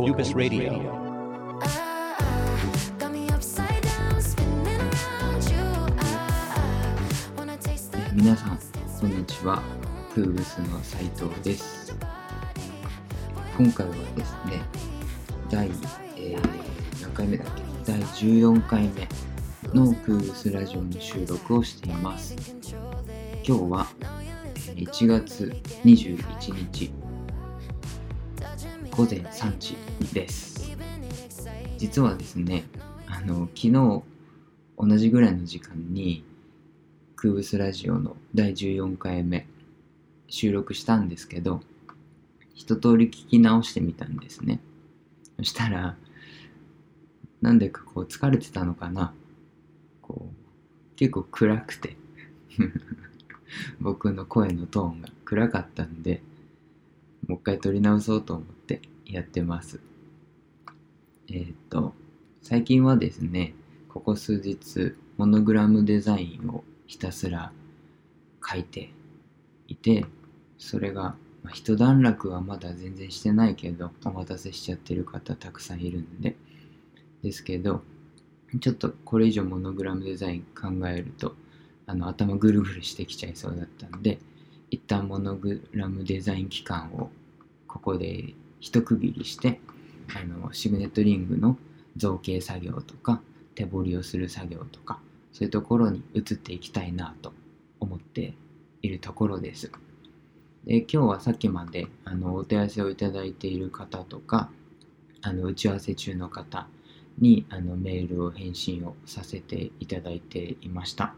Corpus Radio. 皆さんこんにちは。クーブスの斉藤です。今回はですね第、えー何回目だっけ？第14回目のクーブスラジオの収録をしています。今日はえー1月21日午前3時です。実はですねあの昨日同じぐらいの時間にクーブスラジオの第14回目収録したんですけど一通り聞き直してみたんですね。そしたらなんでかこう疲れてたのかな。こう結構暗くて。僕の声のトーンが暗かったんでもう一回撮り直そうと思って。やってます。えーと最近はですねここ数日モノグラムデザインをひたすら書いていてそれが、まあ、一段落はまだ全然してないけどお待たせしちゃってる方たくさんいるんでですけどちょっとこれ以上モノグラムデザイン考えるとあの頭ぐるぐるしてきちゃいそうだったんで一旦モノグラムデザイン期間をここで一区切りしてあのシグネットリングの造形作業とか手彫りをする作業とかそういうところに移っていきたいなと思っているところです。で今日はさっきまであのお手合わせをいただいている方とかあの打ち合わせ中の方にあのメールを返信をさせていただいていました。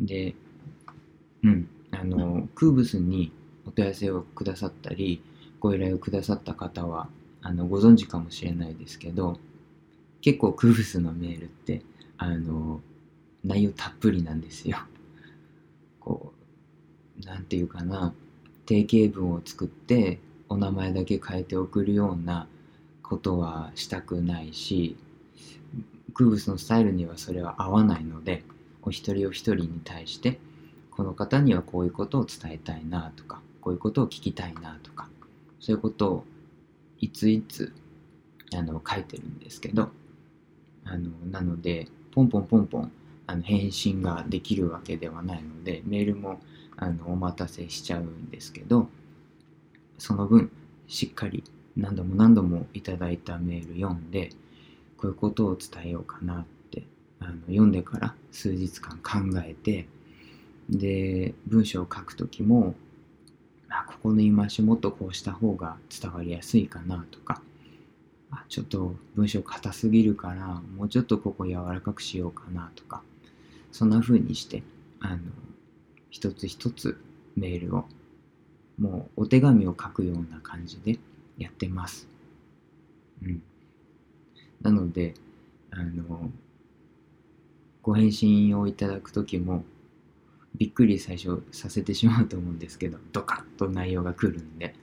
で、うん、あのクーブスにお問い合わせをくださったりご依頼をくださった方はあのご存知かもしれないですけど結構クーブスのメールってあの内容たっぷりなんですよ。こうなんていうかな定型文を作ってお名前だけ変えて送るようなことはしたくないしクーブスのスタイルにはそれは合わないのでお一人お一人に対してこの方にはこういうことを伝えたいなとかこういうことを聞きたいなとかそういうことをいついつあの書いてるんですけどあのなのでポンポンポンポンあの返信ができるわけではないのでメールもあのお待たせしちゃうんですけどその分しっかり何度も何度もいただいたメール読んでこういうことを伝えようかなってあの読んでから数日間考えてで文章を書く時もあここの言い回しもっとこうした方が伝わりやすいかなとかあちょっと文章硬すぎるからもうちょっとここ柔らかくしようかなとかそんな風にしてあの一つ一つメールをもうお手紙を書くような感じでやってます。うん。なので、あの、ご返信をいただくときも、びっくり最初させてしまうと思うんですけど、ドカッと内容が来るんで、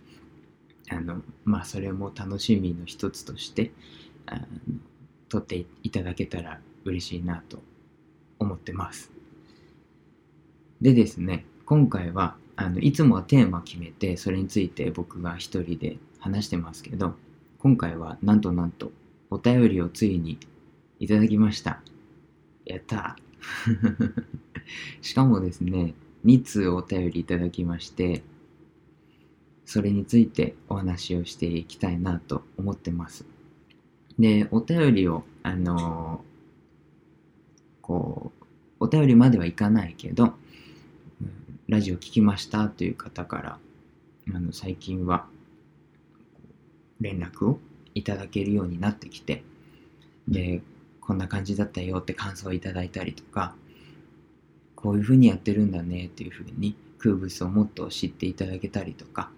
あの、まあ、それも楽しみの一つとして、あの取っていただけたら嬉しいなと思ってます。でですね、今回はあのいつもはテーマ決めてそれについて僕が一人で話してますけど今回はなんとなんとお便りをついにいただきましたやったー しかもですね2通お便りいただきましてそれについてお話をしていきたいなと思ってます。でお便りをあのーこうお便りまではいかないけどラジオ聞きましたという方からあの最近は連絡をいただけるようになってきてでこんな感じだったよって感想をいただいたりとかこういうふうにやってるんだねっていうふうにクーブスをもっと知っていただけたりとか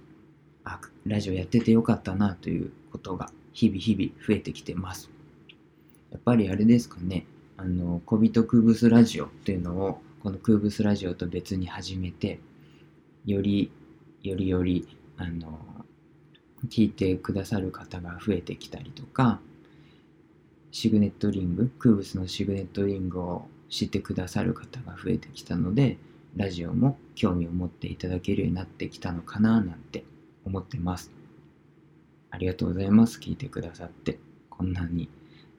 あラジオやっててよかったなということが日々日々増えてきてます。やっぱりあれですかね。あの小人クーブスラジオっていうのをこのクーブスラジオと別に始めてよりよりよりあの聞いてくださる方が増えてきたりとかシグネットリングクーブスのシグネットリングを知ってくださる方が増えてきたのでラジオも興味を持っていただけるようになってきたのかななんて思ってますありがとうございます。聞いてくださって。こんなに、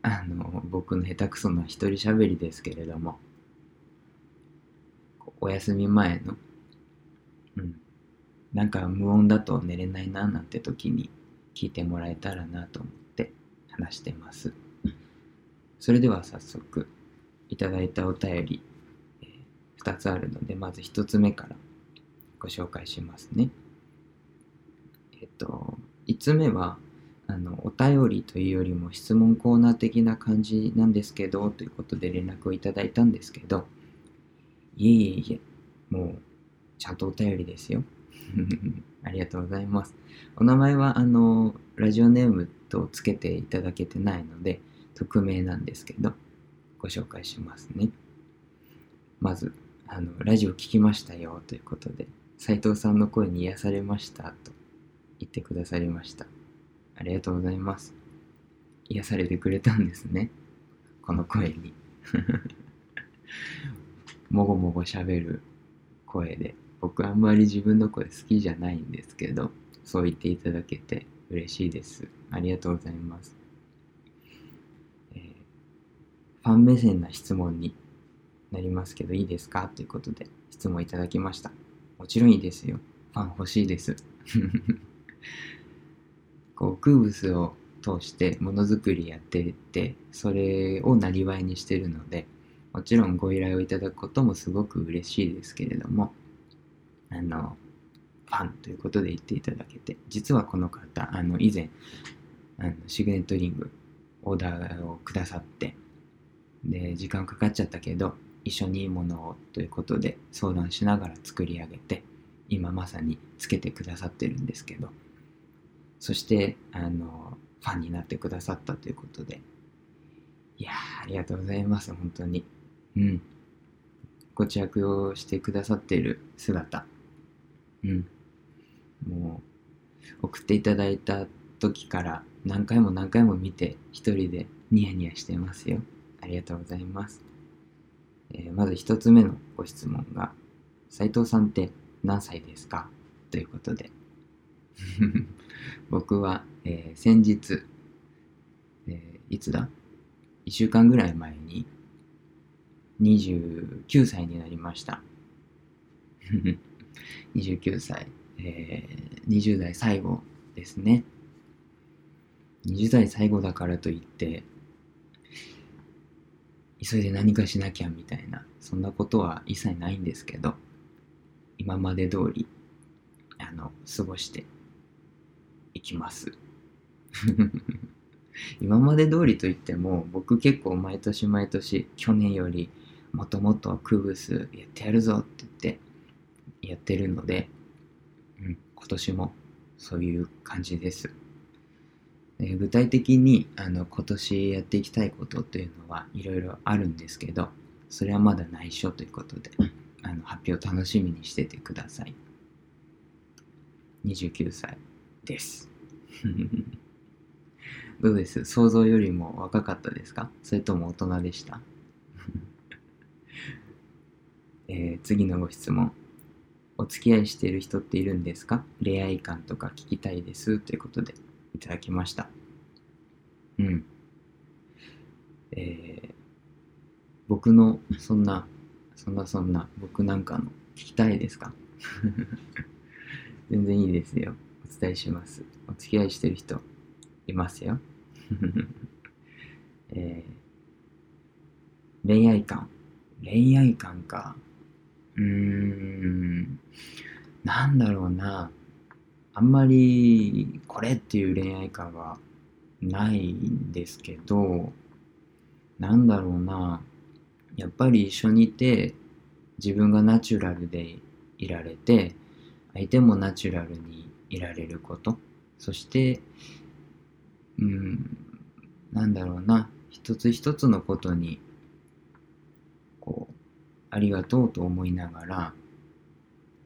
あの、僕の下手くそな一人喋りですけれども、お休み前の、うん、なんか無音だと寝れないななんて時に聞いてもらえたらなと思って話してます。それでは早速、いただいたお便り、え2つあるので、まず1つ目からご紹介しますね。えっと、5つ目は、あの、お便りというよりも質問コーナー的な感じなんですけど、ということで連絡をいただいたんですけど、いえいえいえ、もう、ちゃんとお便りですよ。ありがとうございます。お名前は、あの、ラジオネームとつけていただけてないので、匿名なんですけど、ご紹介しますね。まず、あの、ラジオ聞きましたよということで、斉藤さんの声に癒されましたと言ってくださりました。ありがとうございます。癒されてくれたんですね。この声に。もごもごしゃべる声で。僕あんまり自分の声好きじゃないんですけど、そう言っていただけて嬉しいです。ありがとうございます。えーファン目線な質問になりますけどいいですか？ということで質問いただきました。もちろんいいですよ。ファン欲しいです。こう空物を通してものづくりやっててそれをなりわいにしてるのでもちろんご依頼をいただくこともすごく嬉しいですけれどもあのファンということで言っていただけて実はこの方あの以前あのシグネットリングオーダーをくださってで時間かかっちゃったけど一緒にいいものをということで相談しながら作り上げて今まさにつけてくださってるんですけどそしてあのファンになってくださったということでいやありがとうございます本当に。うん。ご着用してくださっている姿。うん。もう送っていただいた時から何回も何回も見て一人でニヤニヤしてますよ。りがとうございます、えーまず一つ目のご質問が斉藤さんって何歳ですか？ということで 僕は、えー先日、えーいつだ ?1 週間ぐらい前に29歳になりました。29歳、えー20代最後ですね。20代最後だからといって、急いで何かしなきゃみたいな、そんなことは一切ないんですけど、今まで通り、あの、過ごしていきます。今まで通りといっても僕結構毎年毎年去年よりもともとクーブスやってやるぞって言ってやってるので、うん、今年もそういう感じです。え具体的にあの今年やっていきたいことというのはいろいろあるんですけどそれはまだ内緒ということであの発表楽しみにしててください。29歳です。どうです？想像よりも若かったですか？それとも大人でした、えー次のご質問。お付き合いしている人っているんですか？恋愛観とか聞きたいです？ということでいただきました。うん。えー僕のそんな、そんなそんな、僕なんかの聞きたいですか？全然いいですよ。お伝えします。お付き合いしてる人いますよ。えー恋愛観。恋愛観か。うーん。なんだろうな。あんまりこれっていう恋愛観はないんですけど、なんだろうな。やっぱり一緒にいて自分がナチュラルでいられて、相手もナチュラルにいられること。そして、うん、なんだろうな。一つ一つのことに、こう、ありがとうと思いながら、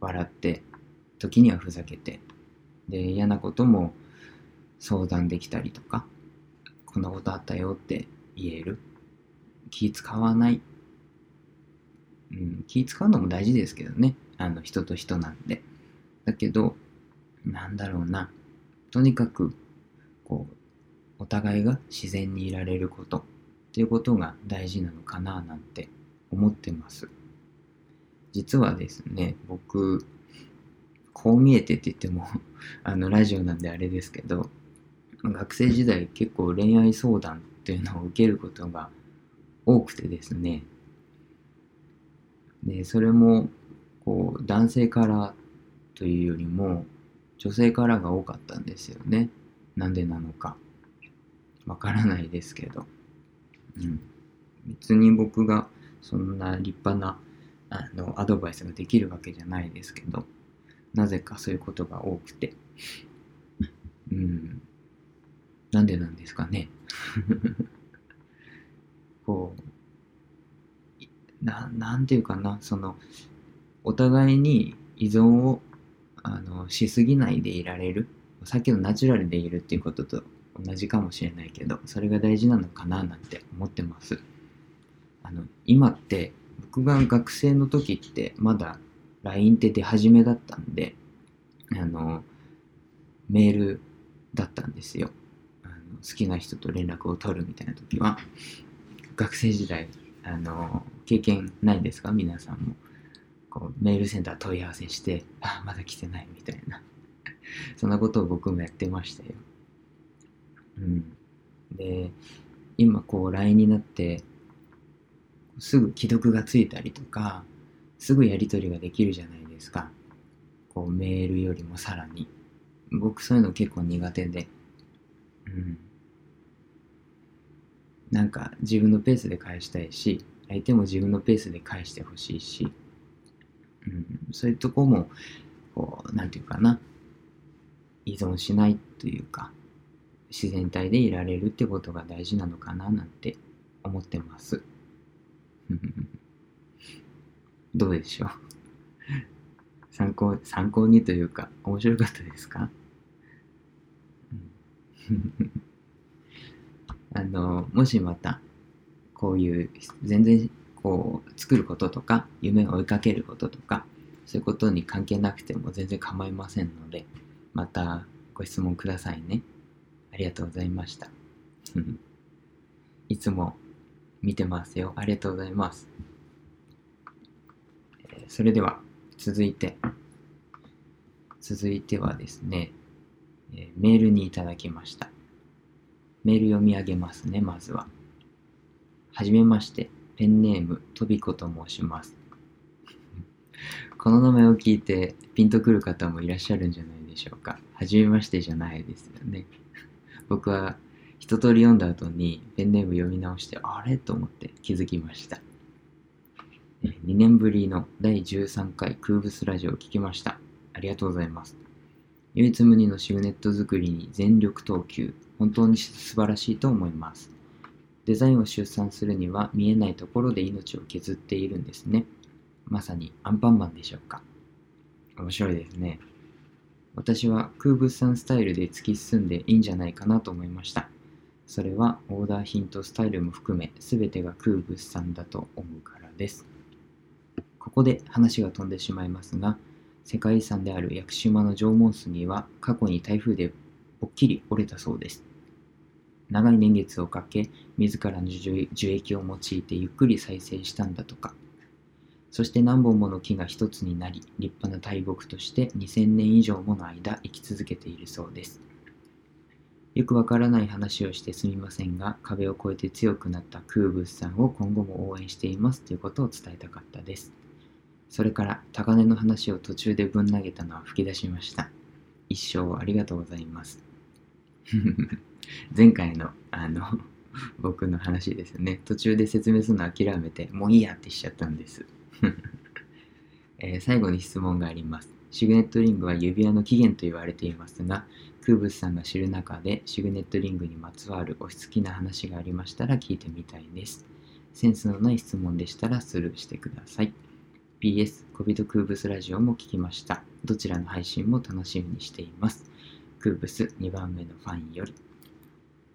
笑って、時にはふざけて、で、嫌なことも相談できたりとか、こんなことあったよって言える。気使わない。うん、気使うのも大事ですけどね。あの、人と人なんで。だけど、なんだろうな。とにかく、こうお互いが自然にいられることっていうことが大事なのかななんて思ってます実はですね僕こう見えてって言ってもあのラジオなんであれですけど学生時代結構恋愛相談っていうのを受けることが多くてですね。でそれもこう男性からというよりも女性からが多かったんですよね。なんでなのか。わからないですけど、うん、別に僕がそんな立派なあのアドバイスができるわけじゃないですけど。なぜかそういうことが多くて。うん。なんでなんですかね。こうななんていうかなそのお互いに依存をあのしすぎないでいられる。さっきのナチュラルでいるっていうことと同じかもしれないけどそれが大事なのかななんて思ってます。あの今って僕が学生の時ってまだ LINE って出始めだったんであのメールだったんですよ。好きな人と連絡を取るみたいな時は学生時代あの経験ないですか？皆さんも。こうメールセンター問い合わせしてあまだ来てないみたいな。そんなことを僕もやってましたよ。うん。で今こう LINE になってすぐ既読がついたりとかすぐやり取りができるじゃないですか。こうメールよりもさらに。僕そういうの結構苦手で。うん。なんか自分のペースで返したいし相手も自分のペースで返してほしいし、うん、そういうとこもこうなんていうかな。依存しないというか自然体でいられるってことが大事なのかななんて思ってます。どうでしょう？参考参考にというか面白かったですか、うん。あのもしまたこういう全然こう作ることとか夢を追いかけることとかそういうことに関係なくても全然構いませんのでまたご質問くださいね。ありがとうございました。いつも見てますよ。ありがとうございます。それでは続いて続いてはですね、メールにいただきました。メール読み上げますね、まずは。はじめまして、ペンネーム、とびこと申します。この名前を聞いて、ピンとくる方もいらっしゃるんじゃないでしょうか。はじめましてじゃないですよね。僕は一通り読んだ後にペンネーム読み直して、あれ？と思って気づきました。2年ぶりの第13回空物ラジオを聞きました。ありがとうございます。唯一無二のシグネット作りに全力投球。本当に素晴らしいと思います。デザインを出産するには見えないところで命を削っているんですね。まさにアンパンマンでしょうか。面白いですね。私は空物産スタイルで突き進んでいいんじゃないかなと思いました。それはオーダー品とスタイルも含め全てが空物産だと思うからです。ここで話が飛んでしまいますが、世界遺産である屋久島の縄文杉は過去に台風でぽっきり折れたそうです。長い年月をかけ、自らの樹液を用いてゆっくり再生したんだとか。そして何本もの木が一つになり、立派な大木として2000年以上もの間生き続けているそうです。よくわからない話をしてすみませんが、壁を越えて強くなった空物さんを今後も応援していますということを伝えたかったです。それから、高値の話を途中でぶん投げたのは吹き出しました。一生ありがとうございます。前回のあの 僕の話ですね。途中で説明するの諦めてもういいやってしちゃったんです、えー最後に質問があります。シグネットリングは指輪の起源と言われていますが空物さんが知る中でシグネットリングにまつわるお好きな話がありましたら聞いてみたいです。センスのない質問でしたらスルーしてください。PS 小人空物ラジオも聞きました。どちらの配信も楽しみにしています。空物2番目のファンより。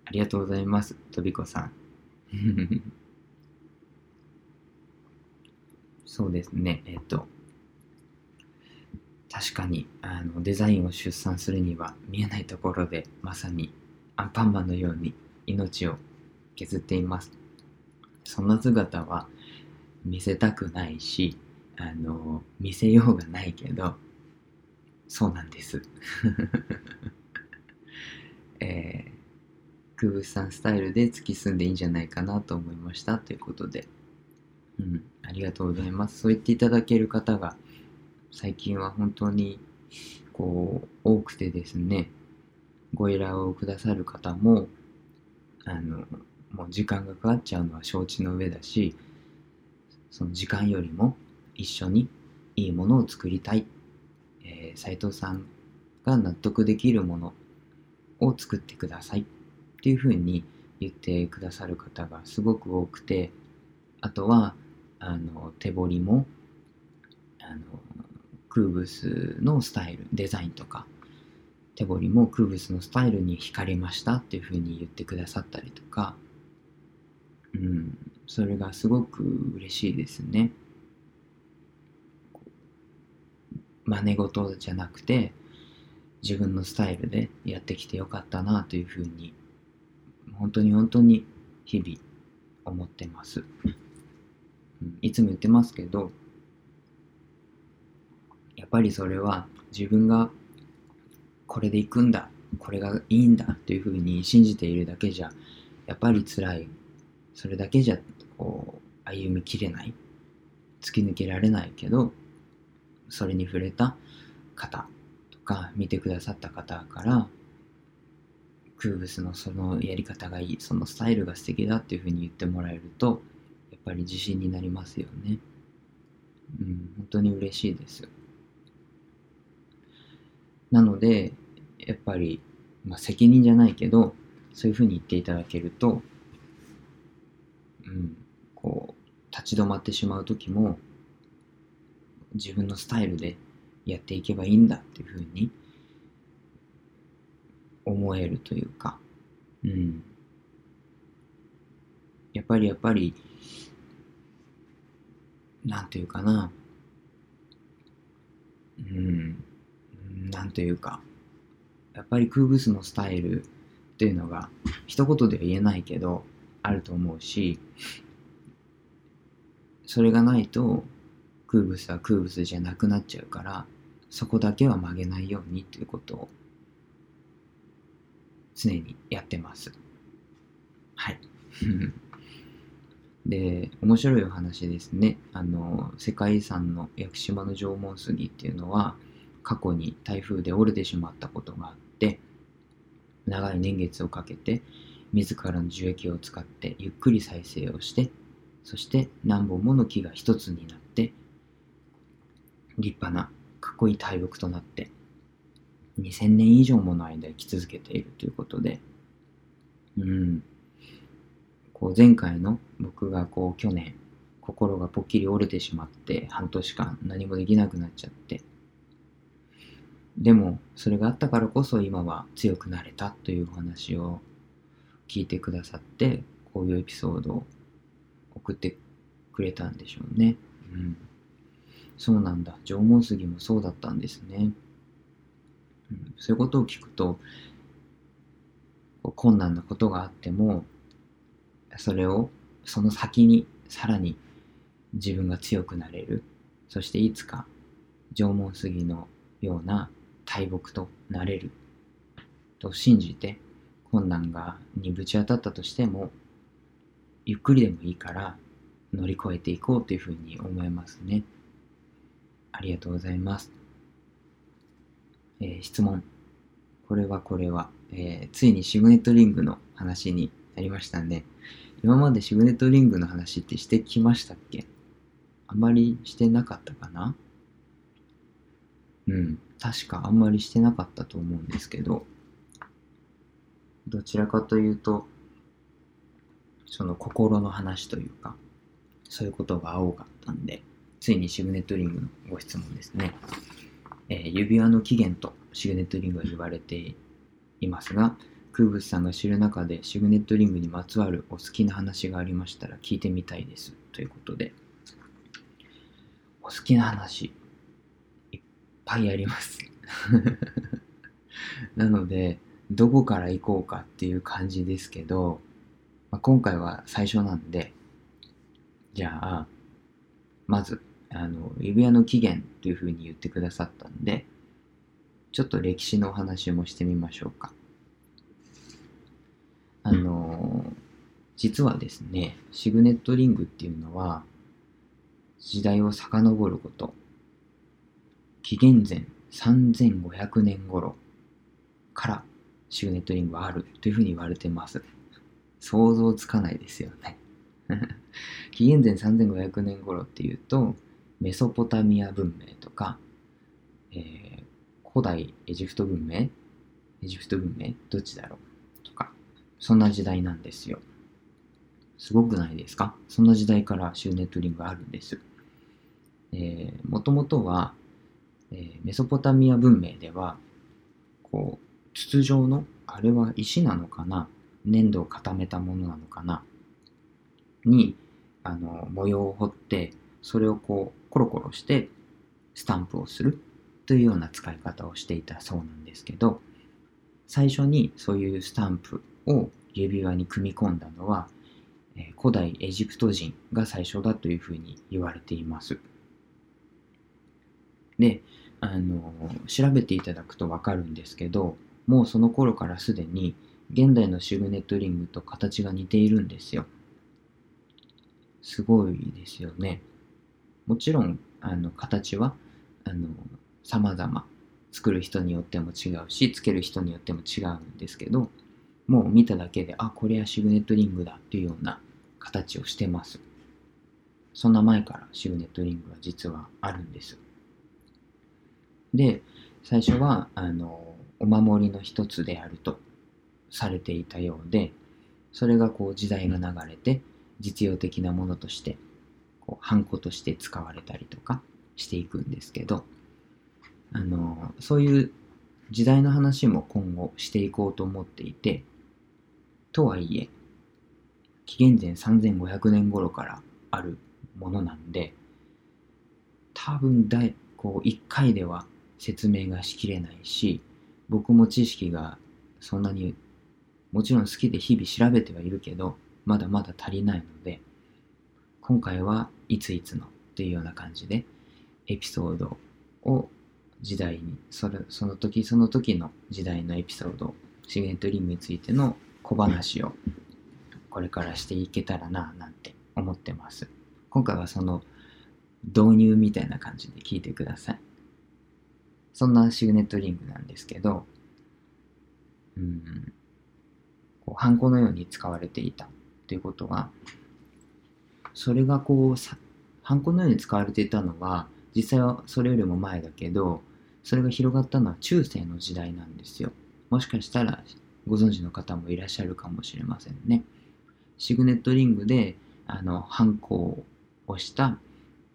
ありがとうございます、とびこさん。そうですね、えっ、と、確かにあのデザインを出産するには見えないところでまさにアンパンマンのように命を削っています。そんな姿は見せたくないしあの見せようがないけどそうなんです。えー、クーブスさんスタイルで突き進んでいいんじゃないかなと思いましたということでうん、ありがとうございます。そう言っていただける方が最近は本当にこう多くてですね、ご依頼をくださる方も、あの、もう時間がかかっちゃうのは承知の上だし、その時間よりも一緒にいいものを作りたい。えー、斉藤さんが納得できるものを作ってくださいっていうふうに言ってくださる方がすごく多くて、あとは、あの手彫りもあのクーブスのスタイルデザインとか手彫りもクーブスのスタイルに惹かれましたっていうふうに言ってくださったりとかうんそれがすごく嬉しいですね。真似事じゃなくて自分のスタイルでやってきてよかったなというふうに本当に本当に日々思ってます。いつも言ってますけどやっぱりそれは自分がこれで行くんだこれがいいんだっていうふうに信じているだけじゃやっぱり辛いそれだけじゃこう歩みきれない突き抜けられないけどそれに触れた方とか見てくださった方からクーブスのそのやり方がいいそのスタイルが素敵だっていうふうに言ってもらえるとやっぱり自信になりますよね。うん、本当に嬉しいです。なので、やっぱり、まあ、責任じゃないけど、そういうふうに言っていただけると、うん、こう、立ち止まってしまう時も、自分のスタイルでやっていけばいいんだっていうふうに思えるというか、うん。やっぱりやっぱり、なんというかな、うん、なんというか、やっぱりクーブスのスタイルっていうのが、一言では言えないけど、あると思うし、それがないと、クーブスはクーブスじゃなくなっちゃうから、そこだけは曲げないようにということを、常にやってます。はい。で、面白いお話ですね。あの、世界遺産の屋久島の縄文杉っていうのは、過去に台風で折れてしまったことがあって、長い年月をかけて、自らの樹液を使ってゆっくり再生をして、そして何本もの木が一つになって、立派なかっこいい大木となって、2000年以上もの間生き続けているということで、うん、こう前回の僕がこう去年心がぽっきり折れてしまって半年間何もできなくなっちゃってでもそれがあったからこそ今は強くなれたというお話を聞いてくださってこういうエピソードを送ってくれたんでしょうね。うん。そうなんだ。縄文杉もそうだったんですね、そういうことを聞くと困難なことがあってもそれをその先にさらに自分が強くなれる。そしていつか縄文杉のような大木となれる。と信じて困難がにぶち当たったとしてもゆっくりでもいいから乗り越えていこうというふうに思いますね。ありがとうございます、えー質問。これはこれは、えーついにシグネットリングの話になりましたんね今までシグネットリングの話ってしてきましたっけ？あまりしてなかったかな？うん、確かあんまりしてなかったと思うんですけど、どちらかというと、その心の話というか、そういうことが多かったんで、ついにシグネットリングのご質問ですね。えー指輪の起源とシグネットリングは言われていますが、クーブスさんが知る中でシグネットリングにまつわるお好きな話がありましたら聞いてみたいです。ということで、お好きな話、いっぱいあります。なので、どこから行こうかっていう感じですけど、まあ、今回は最初なんで、じゃあ、まず、あの、指輪の起源というふうに言ってくださったんで、ちょっと歴史のお話もしてみましょうか。あの、実はですね、シグネットリングっていうのは、時代を遡ること、紀元前3500年頃からシグネットリングはあるというふうに言われてます。想像つかないですよね。紀元前3500年頃っていうと、メソポタミア文明とか、えー古代エジプト文明エジプト文明どっちだろう？とか、そんな時代なんですよ。すごくないですか？そんな時代からシューネットリングがあるんです。えー、もともとは、えーメソポタミア文明では、こう、筒状の、あれは石なのかな？粘土を固めたものなのかな？に、あの、模様を彫って、それをこう、コロコロして、スタンプをするというような使い方をしていたそうなんですけど、最初にそういうスタンプを指輪に組み込んだのは、古代エジプト人が最初だというふうに言われています。で、あの調べていただくとわかるんですけど、もうその頃からすでに現代のシグネットリングと形が似ているんですよ。すごいですよね。もちろん、あの形はあの様々作る人によっても違うし、つける人によっても違うんですけど、もう見ただけで、あ、これはシグネットリングだっていうような形をしてます。そんな前からシグネットリングは実はあるんです。で、最初は、あの、お守りの一つであるとされていたようで、それがこう時代が流れて、実用的なものとして、こう、ハンコとして使われたりとかしていくんですけど、あの、そういう時代の話も今後していこうと思っていて、とはいえ、紀元前3500年頃からあるものなんで、多分だい、こう、一回では説明がしきれないし、僕も知識がそんなに、もちろん好きで日々調べてはいるけど、まだまだ足りないので、今回はいついつのっていうような感じで、エピソードを時代に、それその時その時の時代のエピソード、シグネットリングについての小話をこれからしていけたらななんて思ってます。今回はその導入みたいな感じで聞いてください。そんなシグネットリングなんですけど、うん、こうハンコのように使われていたということは、それがこうさ、ハンコのように使われていたのは、実際はそれよりも前だけど、それが広がったのは中世の時代なんですよ。もしかしたらご存知の方もいらっしゃるかもしれませんね。シグネットリングで、あの、ハンコを押した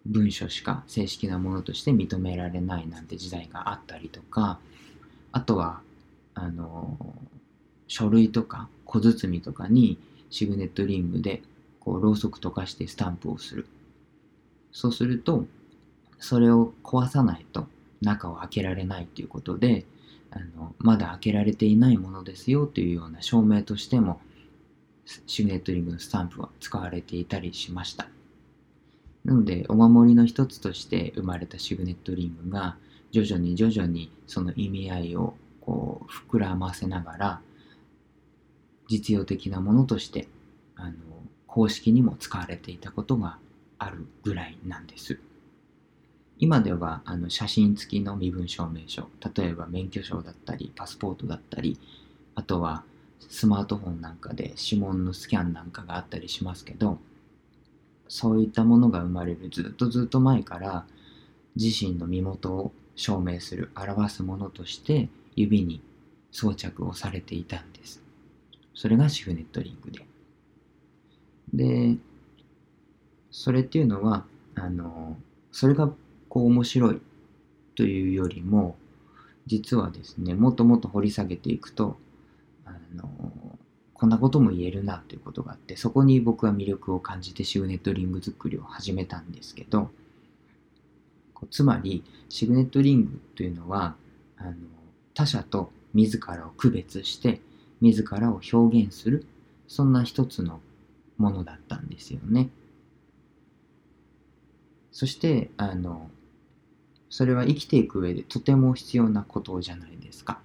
文書しか正式なものとして認められないなんて時代があったりとか、あとは、あの、書類とか小包とかにシグネットリングでこうろうそく溶かしてスタンプをする。そうすると、それを壊さないと中を開けられないということで、あのまだ開けられていないものですよというような証明としてもシグネットリングのスタンプは使われていたりしました。なので、お守りの一つとして生まれたシグネットリングが、徐々に徐々にその意味合いをこう膨らませながら、実用的なものとして、あの、公式にも使われていたことがあるぐらいなんです。今ではあの写真付きの身分証明書、例えば免許証だったり、パスポートだったり、あとはスマートフォンなんかで指紋のスキャンなんかがあったりしますけど、そういったものが生まれるずっとずっと前から自身の身元を証明する、表すものとして指に装着をされていたんです。それがシグネットリングで。で、それっていうのは、あの、それがこう面白いというよりも、実はですね、もっともっと掘り下げていくと、あの、こんなことも言えるなということがあって、そこに僕は魅力を感じてシグネットリング作りを始めたんですけど、つまり、シグネットリングというのは、あの他者と自らを区別して自らを表現するそんな一つのものだったんですよね。そしてあのそれは生きていく上でとても必要なことじゃないですか。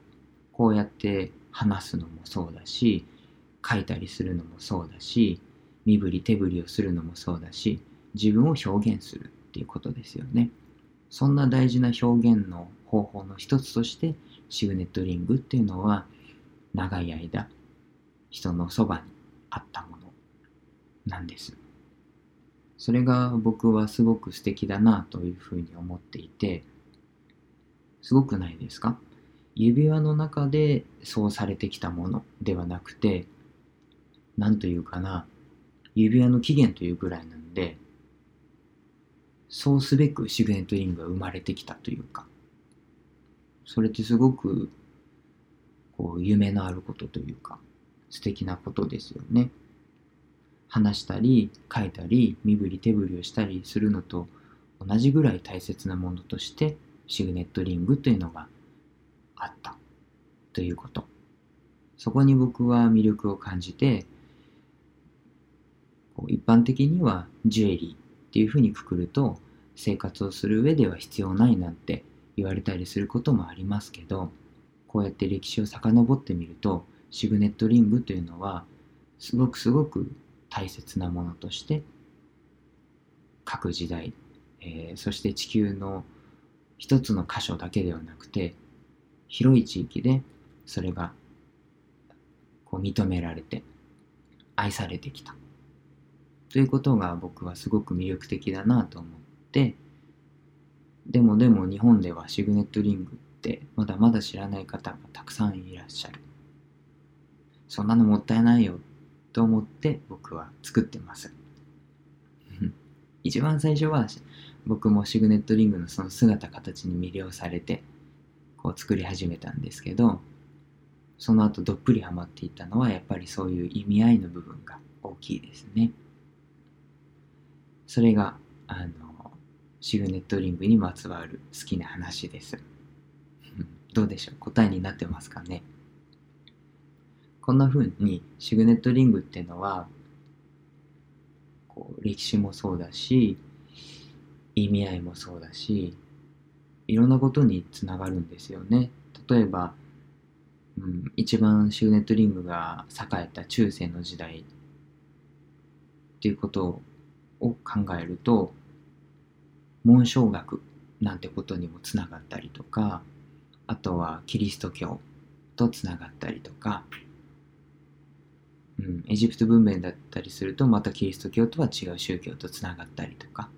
こうやって話すのもそうだし書いたりするのもそうだし身振り手振りをするのもそうだし自分を表現するっていうことですよね。そんな大事な表現の方法の一つとしてシグネットリングっていうのは長い間人のそばにあったものなんです。それが僕はすごく素敵だなというふうに思っていてすごくないですか？指輪の中でそうされてきたものではなくて何というかな指輪の起源というぐらいなんでそうすべくシグネットリングが生まれてきたというかそれってすごくこう夢のあることというか素敵なことですよね。話したり書いたり身振り手振りをしたりするのと同じぐらい大切なものとしてシグネットリングというのがあった。ということ。そこに僕は魅力を感じて一般的にはジュエリーっていうふうにくくると生活をする上では必要ないなんて言われたりすることもありますけどこうやって歴史を遡ってみるとシグネットリングというのはすごくすごく大切なものとして各時代、えーそして地球の一つの箇所だけではなくて広い地域でそれがこう認められて愛されてきた。ということが僕はすごく魅力的だなと思ってでもでも日本ではシグネットリングってまだまだ知らない方がたくさんいらっしゃる。そんなのもったいないよと思って僕は作ってます。一番最初は僕もシグネットリングのその姿形に魅了されてこう作り始めたんですけどその後どっぷりハマっていったのはやっぱりそういう意味合いの部分が大きいですね。それがあのシグネットリングにまつわる好きな話です。どうでしょう？答えになってますかね？こんな風にシグネットリングっていうのはこう歴史もそうだし意味合いもそうだしいろんなことにつながるんですよね。例えば、うん、一番シグネットリングが栄えた中世の時代。っていうことを考えると紋章学なんてことにもつながったりとかあとはキリスト教とつながったりとかうん、エジプト文明だったりするとまたキリスト教とは違う宗教とつながったりとか。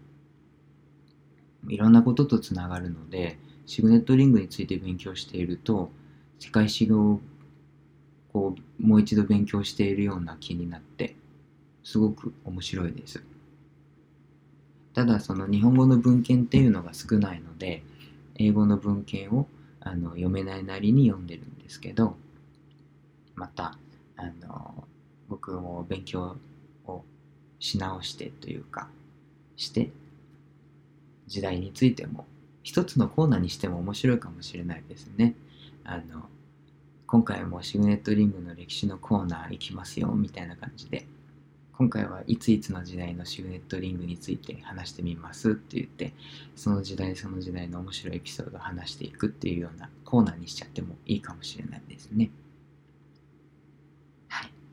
いろんなこととつながるのでシグネットリングについて勉強していると世界史をこうもう一度勉強しているような気になってすごく面白いです。ただその日本語の文献っていうのが少ないので英語の文献をあの読めないなりに読んでるんですけどまたあの僕も勉強をし直してというかして時代についても一つのコーナーにしても面白いかもしれないですね。あの今回もシグネットリングの歴史のコーナー行きますよみたいな感じで今回はいついつの時代のシグネットリングについて話してみますって言ってその時代その時代の面白いエピソードを話していくっていうようなコーナーにしちゃってもいいかもしれないですね。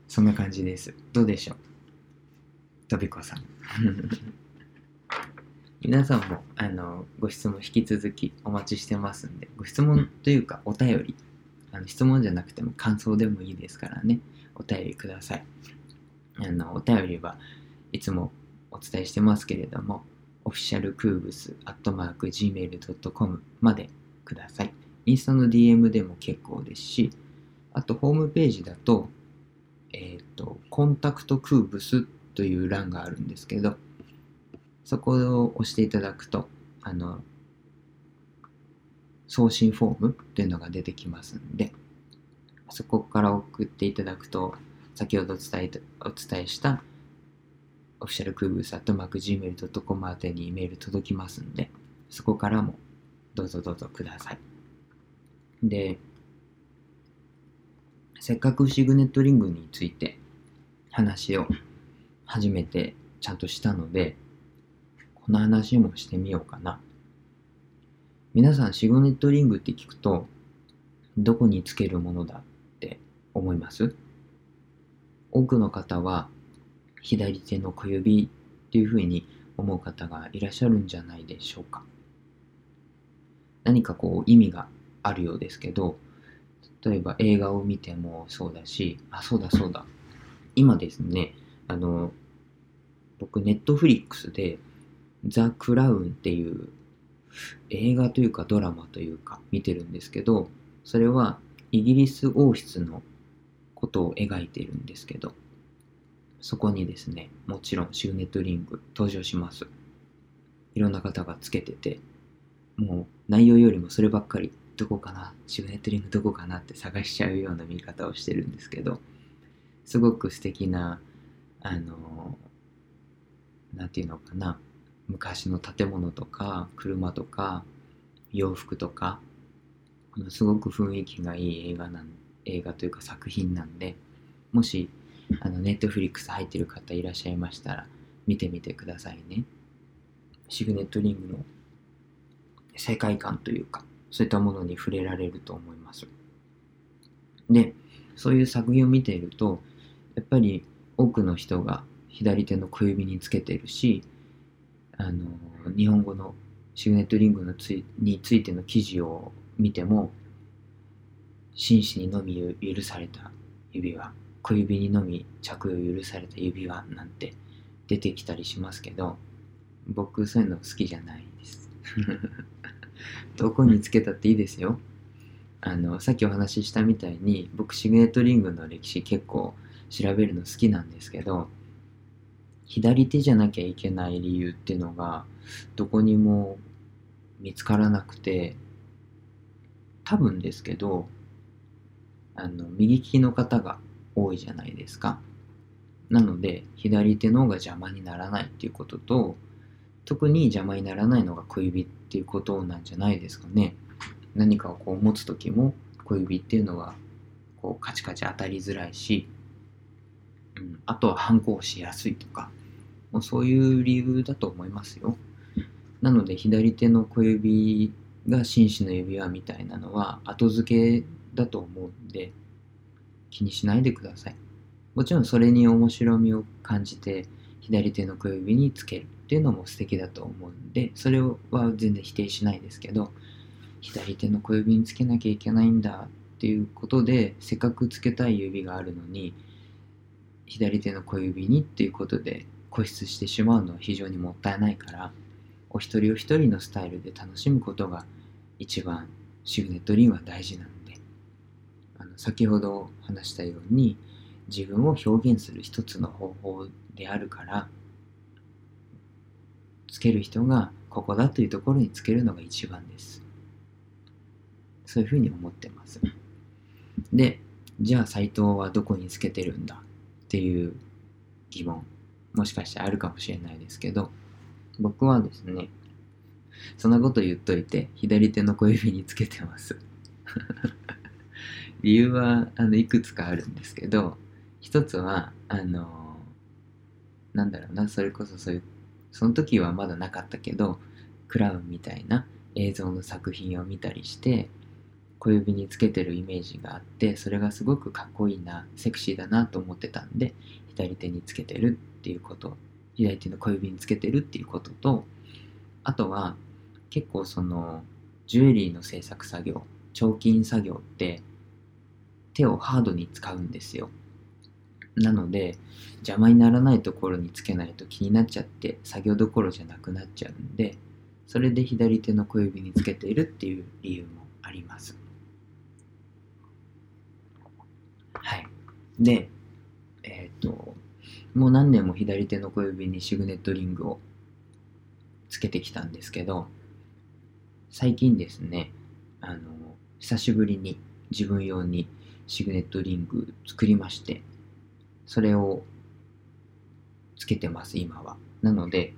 そんな感じです。どうでしょう？とびこさん。皆さんもあのご質問引き続きお待ちしてますんで、ご質問というかお便り、あの質問じゃなくても感想でもいいですからね、お便りください。あのお便りはいつもお伝えしてますけれども、オフィシャルクーブスアットマーク Gmail.com までください。インスタの DM でも結構ですし、あとホームページだと、えっ、と、コンタクトクーブスという欄があるんですけど、そこを押していただくと、あの、送信フォームというのが出てきますんで、そこから送っていただくと、先ほど伝えお伝えしたオフィシャルクーブスアットマーク Gmail.com 宛てにメール届きますんで、そこからもどうぞどうぞください。で、せっかくシグネットリングについて話を初めてちゃんとしたので、この話もしてみようかな。皆さんシグネットリングって聞くと、どこにつけるものだって思います？多くの方は左手の小指っていうふうに思う方がいらっしゃるんじゃないでしょうか。何かこう意味があるようですけど、例えば映画を見てもそうだし、あ、そうだそうだ。今ですね、あの、僕、ネットフリックスで、ザ・クラウンっていう映画というかドラマというか見てるんですけど、それはイギリス王室のことを描いてるんですけど、そこにですね、もちろんシグネットリング登場します。いろんな方がつけてて、もう内容よりもそればっかり、どこかな、シグネットリングどこかなって探しちゃうような見方をしてるんですけど、すごく素敵な、あの、なんていうのかな、昔の建物とか、車とか、洋服とか、すごく雰囲気がいい映画なん、映画というか作品なんで、もし、あの、ネットフリックス入ってる方いらっしゃいましたら、見てみてくださいね。シグネットリングの世界観というか、そういったものに触れられると思います。で、そういう作品を見ていると、やっぱり多くの人が左手の小指につけてるし、あの、日本語のシグネットリングのついについての記事を見ても、紳士にのみ許された指輪、小指にのみ着用許された指輪なんて出てきたりしますけど、僕そういうの好きじゃないです。どこにつけたっていいですよ。あの、さっきお話ししたみたいに、僕シグネットリングの歴史結構調べるの好きなんですけど、左手じゃなきゃいけない理由っていうのが、どこにも見つからなくて、多分ですけど、あの、右利きの方が多いじゃないですか。なので、左手の方が邪魔にならないっていうことと、特に邪魔にならないのが小指っていうことなんじゃないですかね。何かをこう持つ時も小指っていうのはこうカチカチ当たりづらいし、うん、あとは反抗しやすいとか、もうそういう理由だと思いますよ。なので左手の小指が紳士の指輪みたいなのは後付けだと思うんで気にしないでください。もちろんそれに面白みを感じて左手の小指につけるっていうのも素敵だと思うんでそれは全然否定しないですけど左手の小指につけなきゃいけないんだっていうことでせっかくつけたい指があるのに左手の小指にっていうことで固執してしまうのは非常にもったいないからお一人お一人のスタイルで楽しむことが一番シグネットリンは大事なんであの先ほど話したように自分を表現する一つの方法であるからつける人がここだというところにつけるのが一番です。そういうふうに思ってます。でじゃあ斎藤はどこにつけてるんだっていう疑問もしかしてあるかもしれないですけど僕はですねそんなこと言っといて左手の小指につけてます。理由はあのいくつかあるんですけど一つはあのなんだろうなそれこそそういうその時はまだなかったけどクラウンみたいな映像の作品を見たりして小指につけてるイメージがあってそれがすごくかっこいいなセクシーだなと思ってたんで左手につけてるっていうこと左手の小指につけてるっていうこととあとは結構そのジュエリーの制作作業彫金作業って手をハードに使うんですよ。なので邪魔にならないところにつけないと気になっちゃって作業どころじゃなくなっちゃうんでそれで左手の小指につけているっていう理由もあります。はい。でえっ、ともう何年も左手の小指にシグネットリングをつけてきたんですけど最近ですねあの久しぶりに自分用にシグネットリング作りましてそれをつけてます今はなので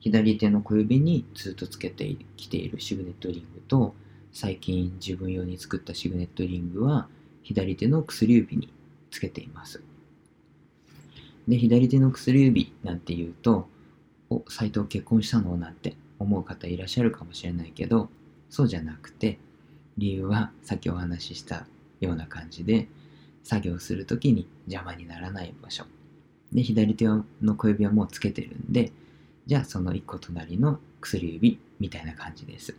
左手の小指にずっとつけてきているシグネットリングと最近自分用に作ったシグネットリングは左手の薬指につけています。で、左手の薬指なんて言うと、お、斎藤結婚したのなんて思う方いらっしゃるかもしれないけど、そうじゃなくて、理由はさっきお話ししたような感じで、作業するときに邪魔にならない場所。で、左手の小指はもうつけてるんで、じゃあその一個隣の薬指みたいな感じです。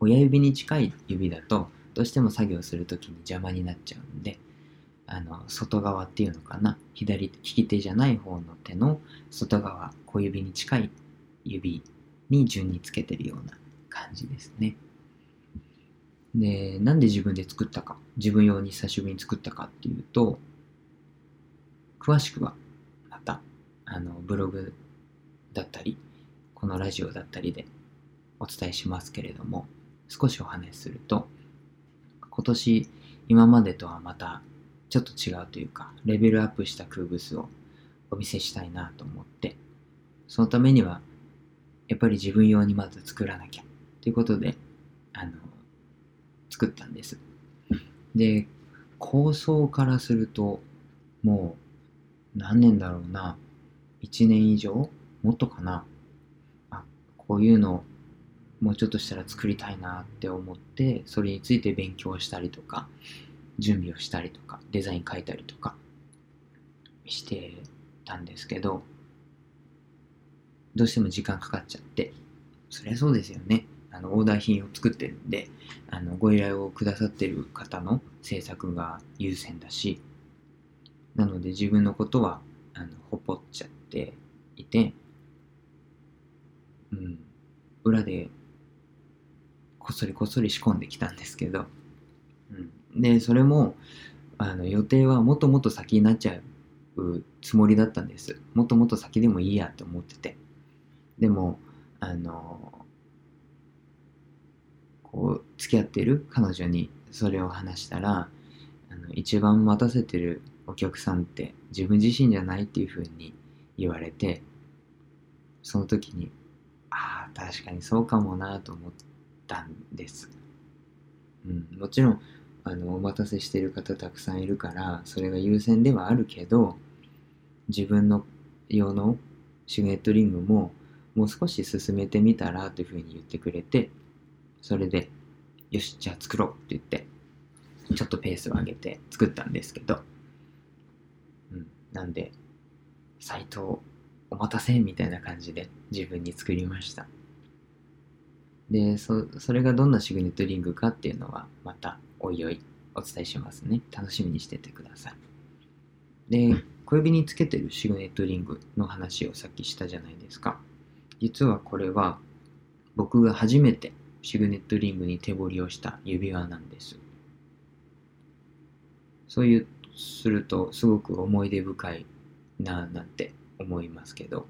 親指に近い指だと、どうしても作業するときに邪魔になっちゃうんで、あの、外側っていうのかな、左、利き手じゃない方の手の外側、小指に近い指に順につけてるような感じですね。で、なんで自分で作ったか、自分用に久しぶりに作ったかっていうと、詳しくはまた、あの、ブログだったり、このラジオだったりでお伝えしますけれども、少しお話しすると、今年今までとはまたちょっと違うというか、レベルアップした空物をお見せしたいなと思って、そのためには、やっぱり自分用にまず作らなきゃということで、作ったんです。で、構想からすると、もう何年だろうな、1年以上？もっとかな？あ、こういうのもうちょっとしたら作りたいなって思って、それについて勉強したりとか、準備をしたりとか、デザイン書いたりとかしてたんですけど、どうしても時間かかっちゃって、そりゃそうですよね。あの、オーダー品を作ってるんで、あの、ご依頼をくださってる方の制作が優先だし、なので自分のことは、あの、ほっぽっちゃっていて、うん、裏でこっそりこっそり仕込んできたんですけど、うん、でそれもあの予定はもっともっと先になっちゃうつもりだったんです。もっともっと先でもいいやって思ってて。でもあのこう付き合ってる彼女にそれを話したらあの一番待たせてるお客さんって自分自身じゃないっていうふうに言われてその時にああ確かにそうかもなと思ったんです、うん、もちろんあのお待たせしてる方たくさんいるからそれが優先ではあるけど自分の用のシュゲットリングももう少し進めてみたらというふうに言ってくれてそれでよしじゃあ作ろうって言ってちょっとペースを上げて作ったんですけど、うん、なんで斎藤お待たせみたいな感じで自分に作りました。でそそれがどんなシグネットリングかっていうのはまたおいおいお伝えしますね。楽しみにしててください。で小指につけてるシグネットリングの話をさっきしたじゃないですか。実はこれは僕が初めてシグネットリングに手彫りをした指輪なんです。そういうするとすごく思い出深いなぁなんて思いますけど。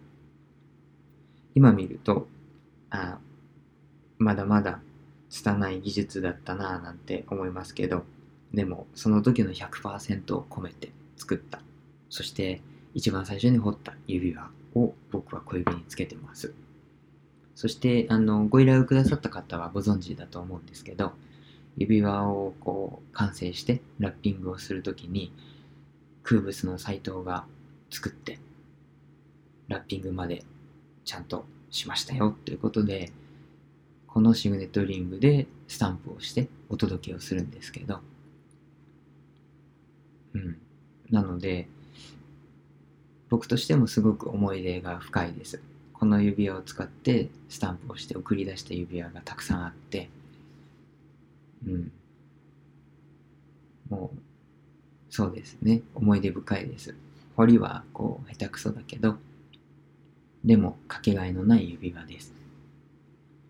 今見るとあまだまだ拙い技術だったなぁなんて思いますけど。でもその時の100%を込めて作った。そして一番最初に彫った指輪を僕は小指につけてます。そしてあのご依頼をくださった方はご存知だと思うんですけど指輪をこう完成してラッピングをするときに空物のサイトが作ってラッピングまでちゃんとしましたよということでこのシグネットリングでスタンプをしてお届けをするんですけどうん。なので僕としてもすごく思い出が深いです。この指輪を使ってスタンプをして送り出した指輪がたくさんあってうん。もうそうですね。思い出深いです。彫りはこう下手くそだけどでもかけがえのない指輪です。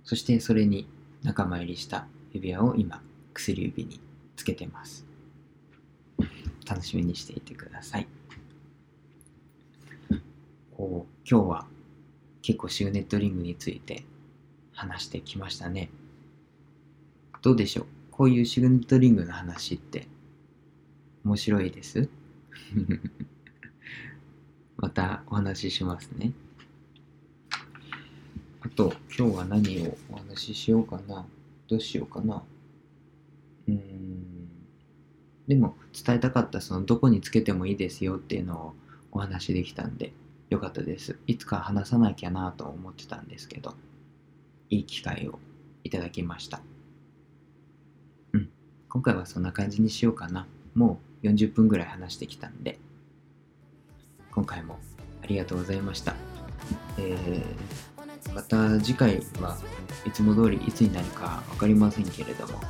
そしてそれに仲間入りした指輪を今薬指につけてます。楽しみにしていてください。こう今日は結構シグネットリングについて話してきましたね。どうでしょう？こういうシグネットリングの話って面白いです？またお話ししますね。あと今日は何をお話ししようかな？どうしようかな？うーん。でも伝えたかったそのどこにつけてもいいですよっていうのをお話しできたんで。よかったです。いつか話さなきゃなと思ってたんですけどいい機会をいただきました。うん。今回はそんな感じにしようかな。もう40分ぐらい話してきたんで今回もありがとうございました。えー、また次回はいつも通りいつになるか分かりませんけれども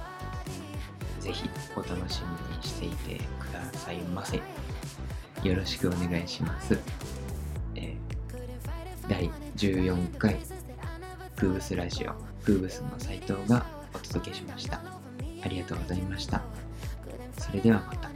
ぜひお楽しみにしていてくださいませ。よろしくお願いします。第14回ブーブスラジオブーブスの斉藤がお届けしました。ありがとうございました。それではまた。